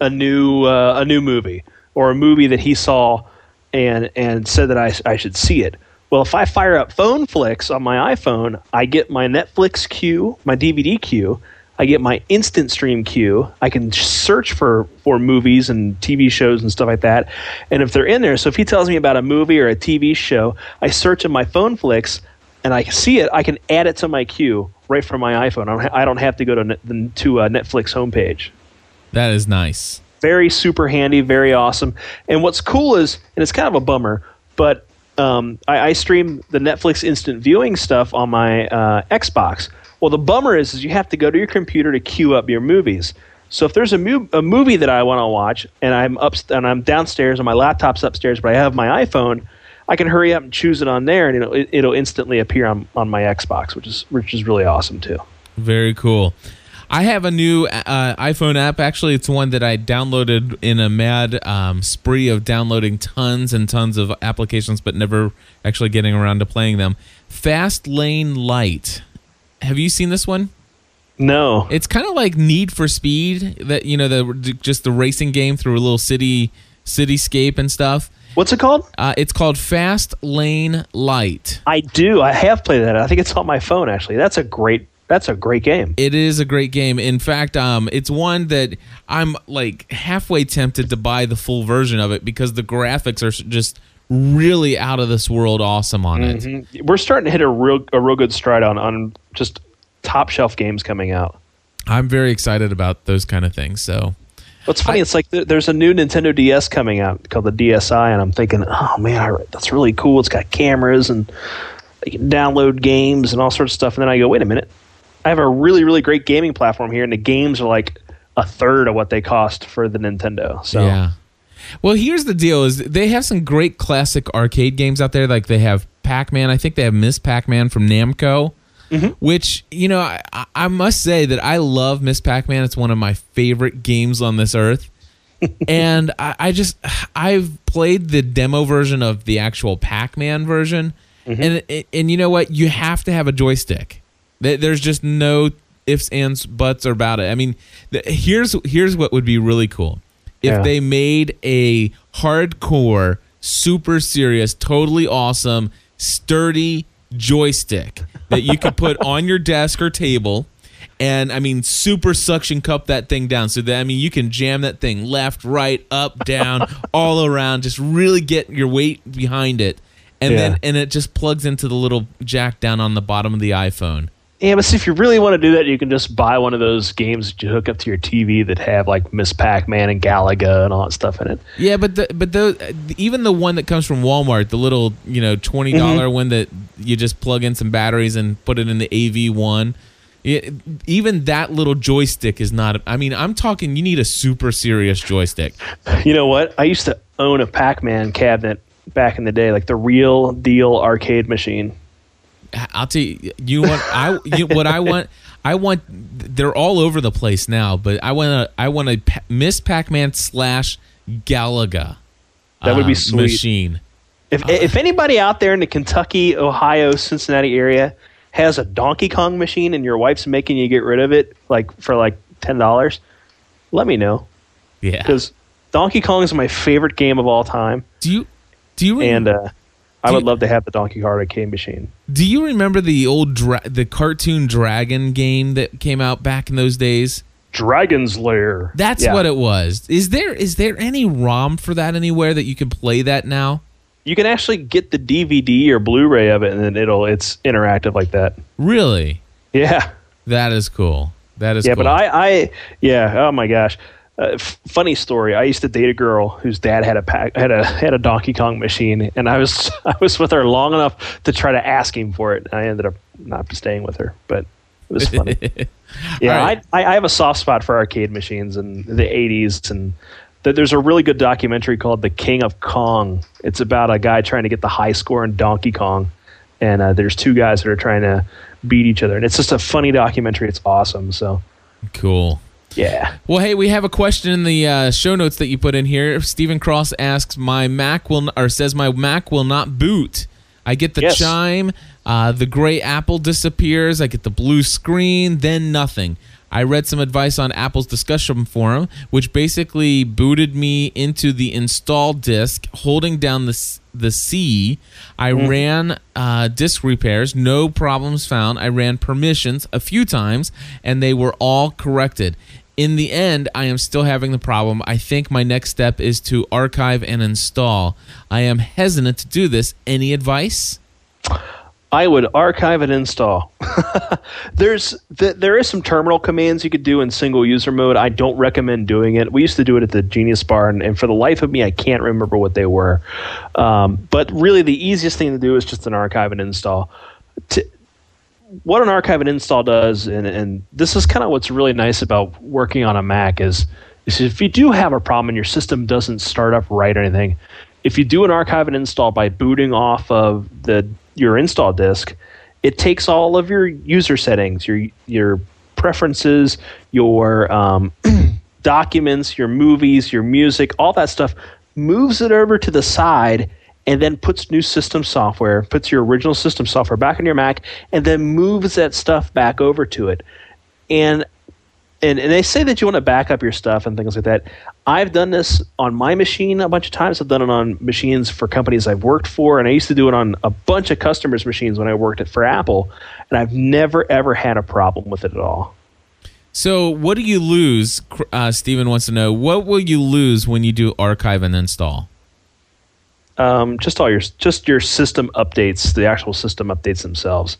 a new uh, a new movie or a movie that he saw and and said that I, I should see it. Well, if I fire up PhoneFlix on my iPhone, I get my Netflix queue, my DVD queue, I get my instant stream queue. I can search for for movies and TV shows and stuff like that. And if they're in there, so if he tells me about a movie or a TV show, I search in my PhoneFlix and I see it, I can add it to my queue right from my iPhone. I don't, I don't have to go to to a Netflix homepage. That is nice. Very super handy, very awesome. And what's cool is, and it's kind of a bummer, but um, I, I, stream the Netflix instant viewing stuff on my uh, Xbox. Well, the bummer is, is you have to go to your computer to queue up your movies. So if there's a, mu- a movie that I want to watch and I'm up and I'm downstairs and my laptop's upstairs, but I have my iPhone, I can hurry up and choose it on there, and it'll it'll instantly appear on on my Xbox, which is which is really awesome too. Very cool. I have a new uh, iPhone app. Actually, it's one that I downloaded in a mad um, spree of downloading tons and tons of applications, but never actually getting around to playing them. Fast Lane Light. Have you seen this one? No. It's kind of like Need for Speed. That you know the just the racing game through a little city cityscape and stuff. What's it called? Uh, it's called Fast Lane Light. I do. I have played that. I think it's on my phone actually. That's a great that's a great game. It is a great game. In fact, um, it's one that I'm like halfway tempted to buy the full version of it because the graphics are just really out of this world awesome on mm-hmm. it. We're starting to hit a real a real good stride on on just top shelf games coming out. I'm very excited about those kind of things. So What's funny, I, it's like there's a new Nintendo DS coming out called the DSi, and I'm thinking, oh man, that's really cool. It's got cameras and you can download games and all sorts of stuff. And then I go, wait a minute, I have a really really great gaming platform here, and the games are like a third of what they cost for the Nintendo. So yeah. Well, here's the deal: is they have some great classic arcade games out there. Like they have Pac-Man. I think they have Miss Pac-Man from Namco. Mm-hmm. Which you know, I, I must say that I love Miss Pac-Man. It's one of my favorite games on this earth. and I, I, just I've played the demo version of the actual Pac-Man version, mm-hmm. and and you know what? You have to have a joystick. There's just no ifs, ands, buts about it. I mean, here's here's what would be really cool if yeah. they made a hardcore, super serious, totally awesome, sturdy joystick that you could put on your desk or table and I mean super suction cup that thing down so that I mean you can jam that thing left, right, up, down, all around, just really get your weight behind it. And yeah. then and it just plugs into the little jack down on the bottom of the iPhone. Yeah, but see, if you really want to do that, you can just buy one of those games that you hook up to your TV that have like Miss Pac-Man and Galaga and all that stuff in it. Yeah, but the, but the, even the one that comes from Walmart, the little you know twenty dollar mm-hmm. one that you just plug in some batteries and put it in the AV one. It, even that little joystick is not. I mean, I'm talking. You need a super serious joystick. You know what? I used to own a Pac-Man cabinet back in the day, like the real deal arcade machine. I'll tell you, you want I you, what I want. I want. They're all over the place now, but I want to. I want a Miss Pac-Man slash Galaga. That would be um, sweet. Machine. If uh, if anybody out there in the Kentucky, Ohio, Cincinnati area has a Donkey Kong machine and your wife's making you get rid of it, like for like ten dollars, let me know. Yeah, because Donkey Kong is my favorite game of all time. Do you? Do you? And uh, I would you, love to have the Donkey Kong arcade machine. Do you remember the old dra- the cartoon Dragon game that came out back in those days? Dragon's Lair. That's yeah. what it was. Is there is there any ROM for that anywhere that you can play that now? You can actually get the DVD or Blu-ray of it, and then it'll it's interactive like that. Really? Yeah. That is cool. That is yeah. Cool. But I I yeah. Oh my gosh. Uh, f- funny story. I used to date a girl whose dad had a pack, had a had a Donkey Kong machine, and I was I was with her long enough to try to ask him for it. I ended up not staying with her, but it was funny. yeah, right. I, I have a soft spot for arcade machines in the '80s, and there's a really good documentary called "The King of Kong." It's about a guy trying to get the high score in Donkey Kong, and uh, there's two guys that are trying to beat each other, and it's just a funny documentary. It's awesome. So cool. Yeah. Well, hey, we have a question in the uh, show notes that you put in here. Stephen Cross asks, "My Mac will or says my Mac will not boot. I get the yes. chime, uh, the gray apple disappears. I get the blue screen, then nothing." I read some advice on Apple's discussion forum, which basically booted me into the install disk, holding down the the C. I mm. ran uh, disk repairs, no problems found. I ran permissions a few times, and they were all corrected in the end, I am still having the problem. I think my next step is to archive and install. I am hesitant to do this. Any advice? I would archive and install. There's th- there is some terminal commands you could do in single user mode. I don't recommend doing it. We used to do it at the Genius Bar, and, and for the life of me, I can't remember what they were. Um, but really, the easiest thing to do is just an archive and install. To, what an archive and install does, and, and this is kind of what's really nice about working on a Mac is, is if you do have a problem and your system doesn't start up right or anything, if you do an archive and install by booting off of the your install disk, it takes all of your user settings, your your preferences, your um, documents, your movies, your music, all that stuff, moves it over to the side and then puts new system software, puts your original system software back on your Mac, and then moves that stuff back over to it. And and, and they say that you want to back up your stuff and things like that. I've done this on my machine a bunch of times. I've done it on machines for companies I've worked for, and I used to do it on a bunch of customers' machines when I worked at for Apple, and I've never ever had a problem with it at all. So, what do you lose? Uh, Steven wants to know what will you lose when you do archive and install? Um, just all your just your system updates, the actual system updates themselves.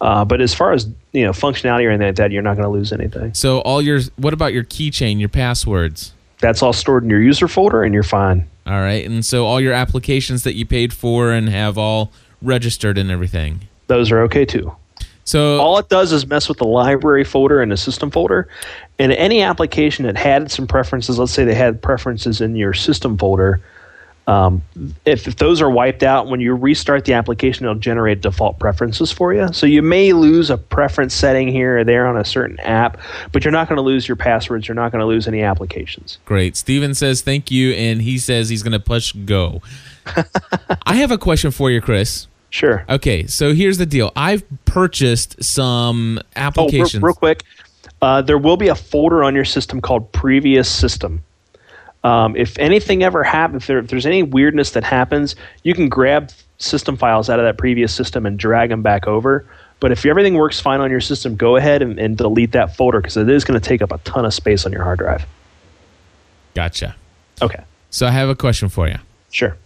Uh, but as far as you know, functionality or anything like that, you're not going to lose anything. So all your what about your keychain, your passwords? That's all stored in your user folder, and you're fine. All right, and so all your applications that you paid for and have all registered and everything. Those are okay too. So all it does is mess with the library folder and the system folder, and any application that had some preferences. Let's say they had preferences in your system folder um, if, if, those are wiped out, when you restart the application, it'll generate default preferences for you. So you may lose a preference setting here or there on a certain app, but you're not going to lose your passwords. You're not going to lose any applications. Great. Steven says thank you, and he says he's going to push go. I have a question for you, Chris. Sure. Okay, so here's the deal. I've purchased some applications. Oh, real, real quick, uh, there will be a folder on your system called Previous System. Um, if anything ever happens, if, there, if there's any weirdness that happens, you can grab system files out of that previous system and drag them back over. But if everything works fine on your system, go ahead and, and delete that folder because it is going to take up a ton of space on your hard drive. Gotcha. Okay. So I have a question for you. Sure.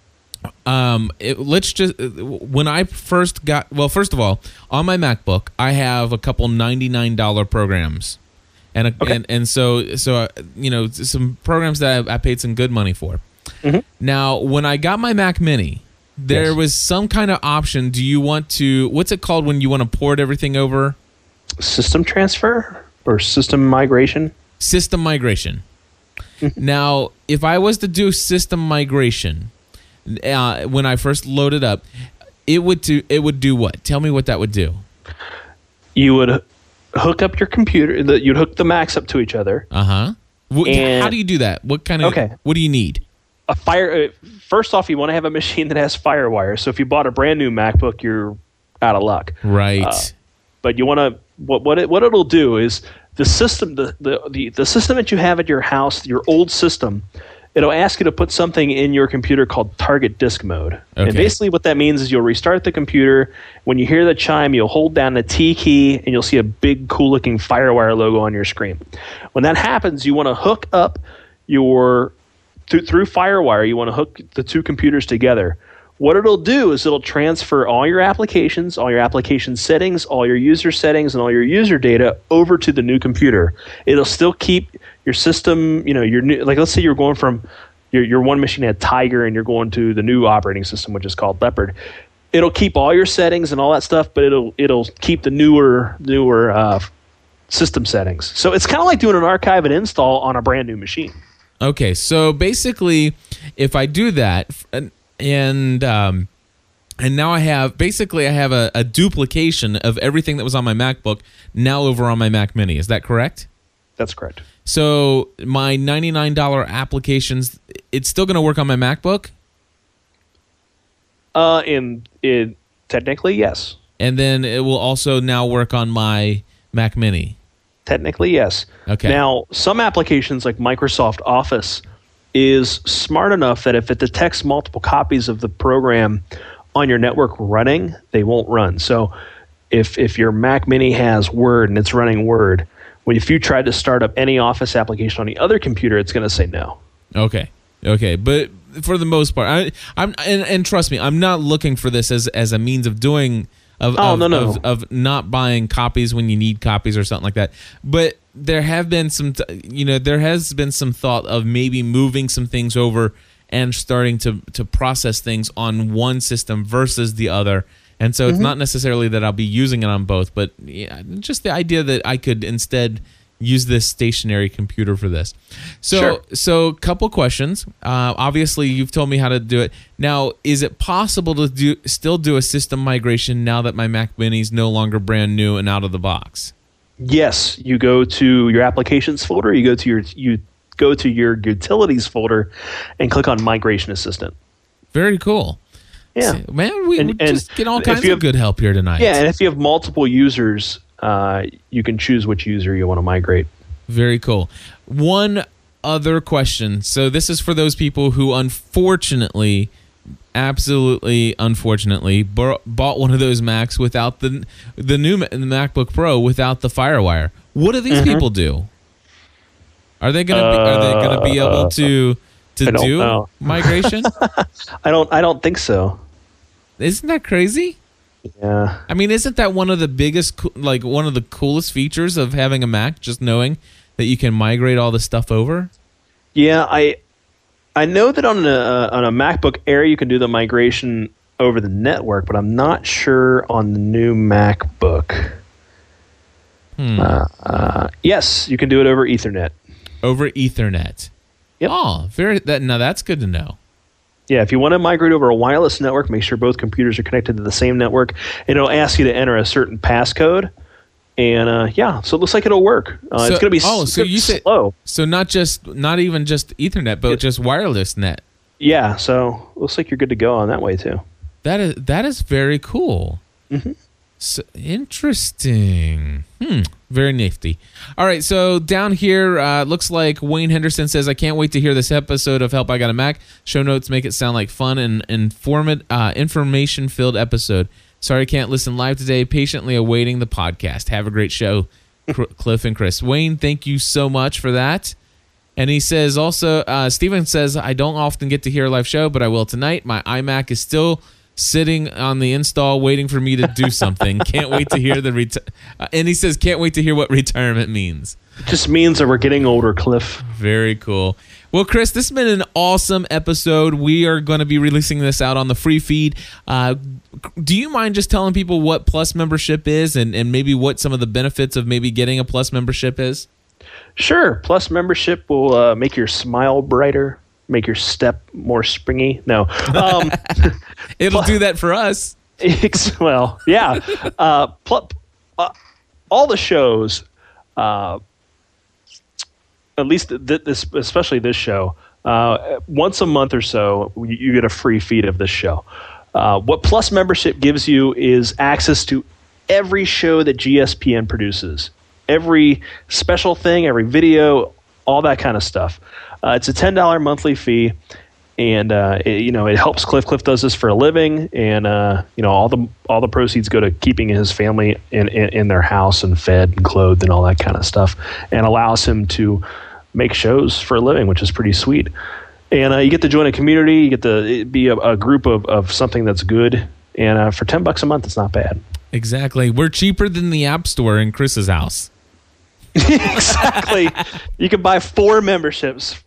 Um, it, let's just when I first got well, first of all, on my MacBook, I have a couple ninety nine dollar programs and okay. and, and so so uh, you know some programs that I, I, paid some good money for. Mm-hmm. Now, when I got my Mac Mini, there yes. was some kind of option. Do you want to? What's it called when you want to port everything over? System transfer or system migration? System migration. Mm-hmm. now, if I was to do system migration, uh, when I first loaded up, it would do it would do what? Tell me what that would do. You would hook up your computer. The, you'd hook the Macs up to each other. Uh huh. How do you do that? What kind of? Okay. What do you need? A fire. Uh, first off, you want to have a machine that has FireWire. So if you bought a brand new MacBook, you're out of luck. Right. Uh, but you want to. What what it what it'll do is the system the, the the the system that you have at your house, your old system it'll ask you to put something in your computer called target disk mode. Okay. And basically, what that means is you'll restart the computer. When you hear the chime, you'll hold down the T key and you'll see a big, cool looking Firewire logo on your screen. When that happens, you want to hook up your through, through Firewire, you want to hook the two computers together. What it'll do is it'll transfer all your applications, all your application settings, all your user settings, and all your user data over to the new computer. It'll still keep your system, you know, your new, like let's say you're going from your, your one machine had Tiger and you're going to the new operating system, which is called Leopard. It'll keep all your settings and all that stuff, but it'll it'll keep the newer newer uh, system settings. So it's kind of like doing an archive and install on a brand new machine. Okay, so basically, if I do that, and um, and now I have basically I have a, a duplication of everything that was on my MacBook now over on my Mac Mini. Is that correct? That's correct. So my ninety-nine dollar applications, it's still going to work on my MacBook. Uh, in in technically yes. And then it will also now work on my Mac Mini. Technically yes. Okay. Now some applications like Microsoft Office is smart enough that if it detects multiple copies of the program on your network running, they won't run. So if if your Mac Mini has Word and it's running Word when if you try to start up any Office application on the other computer, it's going to say no. Okay. Okay, but for the most part, I, I'm and, and trust me, I'm not looking for this as as a means of doing of Oh, of, no, no. of of not buying copies when you need copies or something like that. But there have been some, you know, there has been some thought of maybe moving some things over and starting to to process things on one system versus the other. And so Mm-hmm. it's not necessarily that I'll be using it on both, but yeah, just the idea that I could instead use this stationary computer for this. So Sure. so couple questions. Uh, obviously, you've told me how to do it. Now, is it possible to do still do a system migration now that my Mac Mini is no longer brand new and out of the box? Yes, you go to your applications folder. You go to your you go to your utilities folder, and click on Migration Assistant. Very cool. Yeah, man, we, And- we and just get all kinds of have- good help here tonight. yeah, and if you have multiple users, uh, you can choose which user you want to migrate. Very cool. One other question. So this is for those people who unfortunately absolutely unfortunately bought one of those Macs without the the new the MacBook Pro without the FireWire. What do Mm-hmm. these people do? Are they going to be are they to be able to to Uh, do know. migration? I don't. I don't think so. Isn't that crazy? Yeah. I mean, isn't that one of the biggest, like one of the coolest features of having a Mac? Just knowing that you can migrate all this stuff over. Yeah, I I know that on a uh, on a MacBook Air you can do the migration over the network, but I'm not sure on the new MacBook. Hmm. Uh, uh, yes, you can do it over Ethernet. over Ethernet. Yep. Oh, very that now that's good to know. Yeah, if you want to migrate over a wireless network, make sure both computers are connected to the same network. And it'll ask you to enter a certain passcode. And uh, yeah, so it looks like it'll work. Uh, So- it's going to be oh, so you say- slow. So not just not even just Ethernet, but just wireless net. Yeah, so looks like you're good to go on that way too. That is that is very cool. Mm-hmm. So, interesting. Hmm. Very nifty. All right. So down here, uh, looks like Wayne Henderson says, "I can't wait to hear this episode of Help I Got a Mac." Show notes make it sound like fun and informative, uh, information-filled episode. Sorry, I can't listen live today. Patiently awaiting the podcast. Have a great show, Cliff and Chris. Wayne, thank you so much for that. And he says also, uh, Steven says, I don't often get to hear a live show, but I will tonight. My iMac is still sitting on the install waiting for me to do something. can't wait to hear the reti- uh, and he says can't wait to hear what retirement means. It just means that we're getting older, Cliff. Very cool. Well, Chris, this has been an awesome episode. We are going to be releasing this out on the free feed. Uh, do you mind just telling people what Plus membership is and, and maybe what some of the benefits of maybe getting a Plus membership is? Sure. Plus membership will uh, make your smile brighter, make your step more springy. No. Um, It'll do that for us. Well, yeah. Uh, pl- uh, all the shows, uh, at least th- this, especially this show, uh, once a month or so, you, you get a free feed of this show. Uh, what Plus membership gives you is access to every show that GSPN produces, every special thing, every video, all that kind of stuff. Uh, it's a ten dollar monthly fee and uh, it, you know it helps Cliff. Cliff does this for a living, and uh, you know all the all the proceeds go to keeping his family in, in in their house and fed and clothed and all that kind of stuff, and allows him to make shows for a living, which is pretty sweet. And uh, you get to join a community, you get to be a, a group of, of something that's good, and uh, for ten bucks a month, it's not bad. Exactly. We're cheaper than the App Store in Chris's house. exactly. you can buy four memberships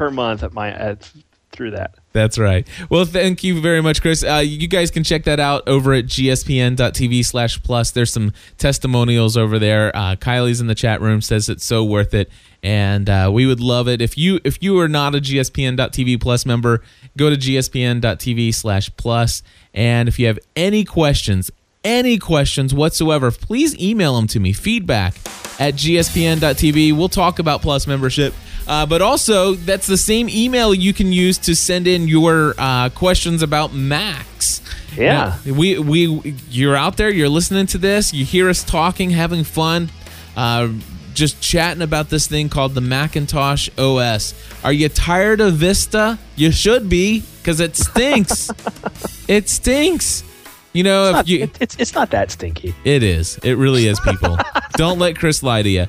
per month at my at through that. That's right. Well, thank you very much, Chris. Uh, you guys can check that out over at gspn.tv slash plus. There's some testimonials over there. Uh, Kylie's in the chat room says it's so worth it. And uh, we would love it if you if you are not a gspn.tv plus member, go to gspn.tv slash plus. And if you have any questions, any questions whatsoever, please email them to me. Feedback at gspn.tv. We'll talk about plus membership. Uh, but also, that's the same email you can use to send in your uh, questions about Macs. Yeah. Now, we we you're out there, you're listening to this, you hear us talking, having fun, uh, just chatting about this thing called the Macintosh OS. Are you tired of Vista? You should be, because it stinks. it stinks. You know, if It's not, you it- it's it's not that stinky. it is. It really is, people. Don't let Chris lie to you.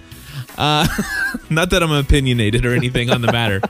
Uh, not that I'm opinionated or anything on the matter,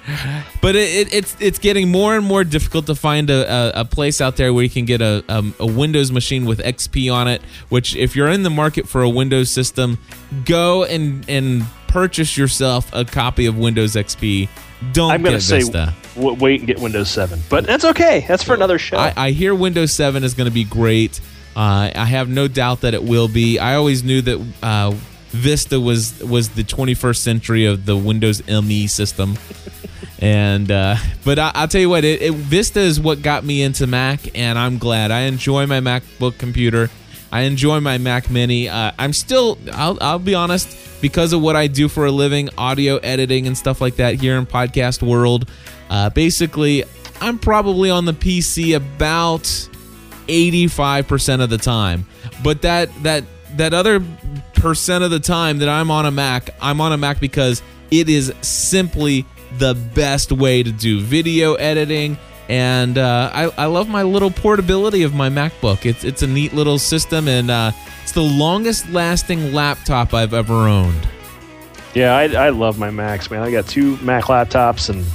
but it, it, it's it's getting more and more difficult to find a, a, a place out there where you can get a, um, a Windows machine with XP on it. Which, if you're in the market for a Windows system, go and and purchase yourself a copy of Windows XP. Don't I'm going to say Vista. w- wait and get Windows 7, but that's okay. That's for another show. I, I hear Windows 7 is going to be great. Uh, I have no doubt that it will be. I always knew that uh, Vista was was the 21st century of the Windows ME system. and uh, but I, I'll tell you what, it, it, Vista is what got me into Mac, and I'm glad. I enjoy my MacBook computer. I enjoy my Mac Mini. Uh, I'm still, I'll, I'll be honest, because of what I do for a living, audio editing and stuff like that here in podcast world. Uh, basically, I'm probably on the PC about 85% of the time. But that that that other percent of the time that I'm on a Mac, I'm on a Mac because it is simply the best way to do video editing. And uh, I, I love my little portability of my MacBook. It's it's a neat little system, and uh, it's the longest lasting laptop I've ever owned. yeah, I, I love my Macs, man. I got two Mac laptops, and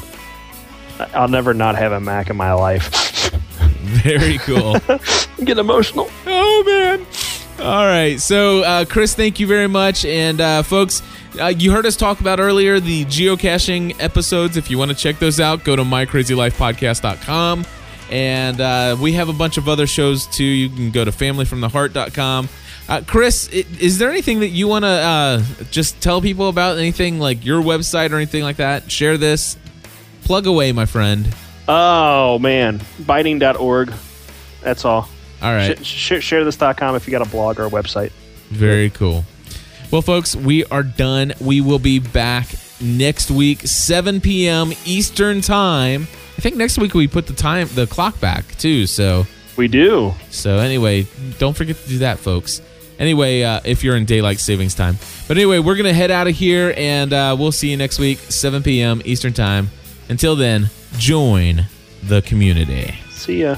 I'll never not have a Mac in my life. Very cool. Getting emotional. Oh man! All right, so uh, Chris, thank you very much, and uh, folks, uh, you heard us talk about earlier the geocaching episodes. If you want to check those out, go to mycrazylifepodcast.com. And uh, we have a bunch of other shows too. You can go to familyfromtheheart.com. Uh, Chris, is there anything that you want to uh, just tell people about? Anything like your website or anything like that? Share this. Plug away, my friend. Oh, man. Beiting.org. That's all. All right. Sh- sh- share this.com if you got a blog or a website. Very cool. Well, folks, we are done. We will be back next week, 7 p.m. Eastern Time. I think next week we put the time, the clock back too. So, We do. so anyway, don't forget to do that, folks. Anyway, uh, if you're in daylight savings time. But anyway, we're gonna head out of here, and uh, we'll see you next week, 7 p.m. Eastern Time. Until then, join the community. See ya.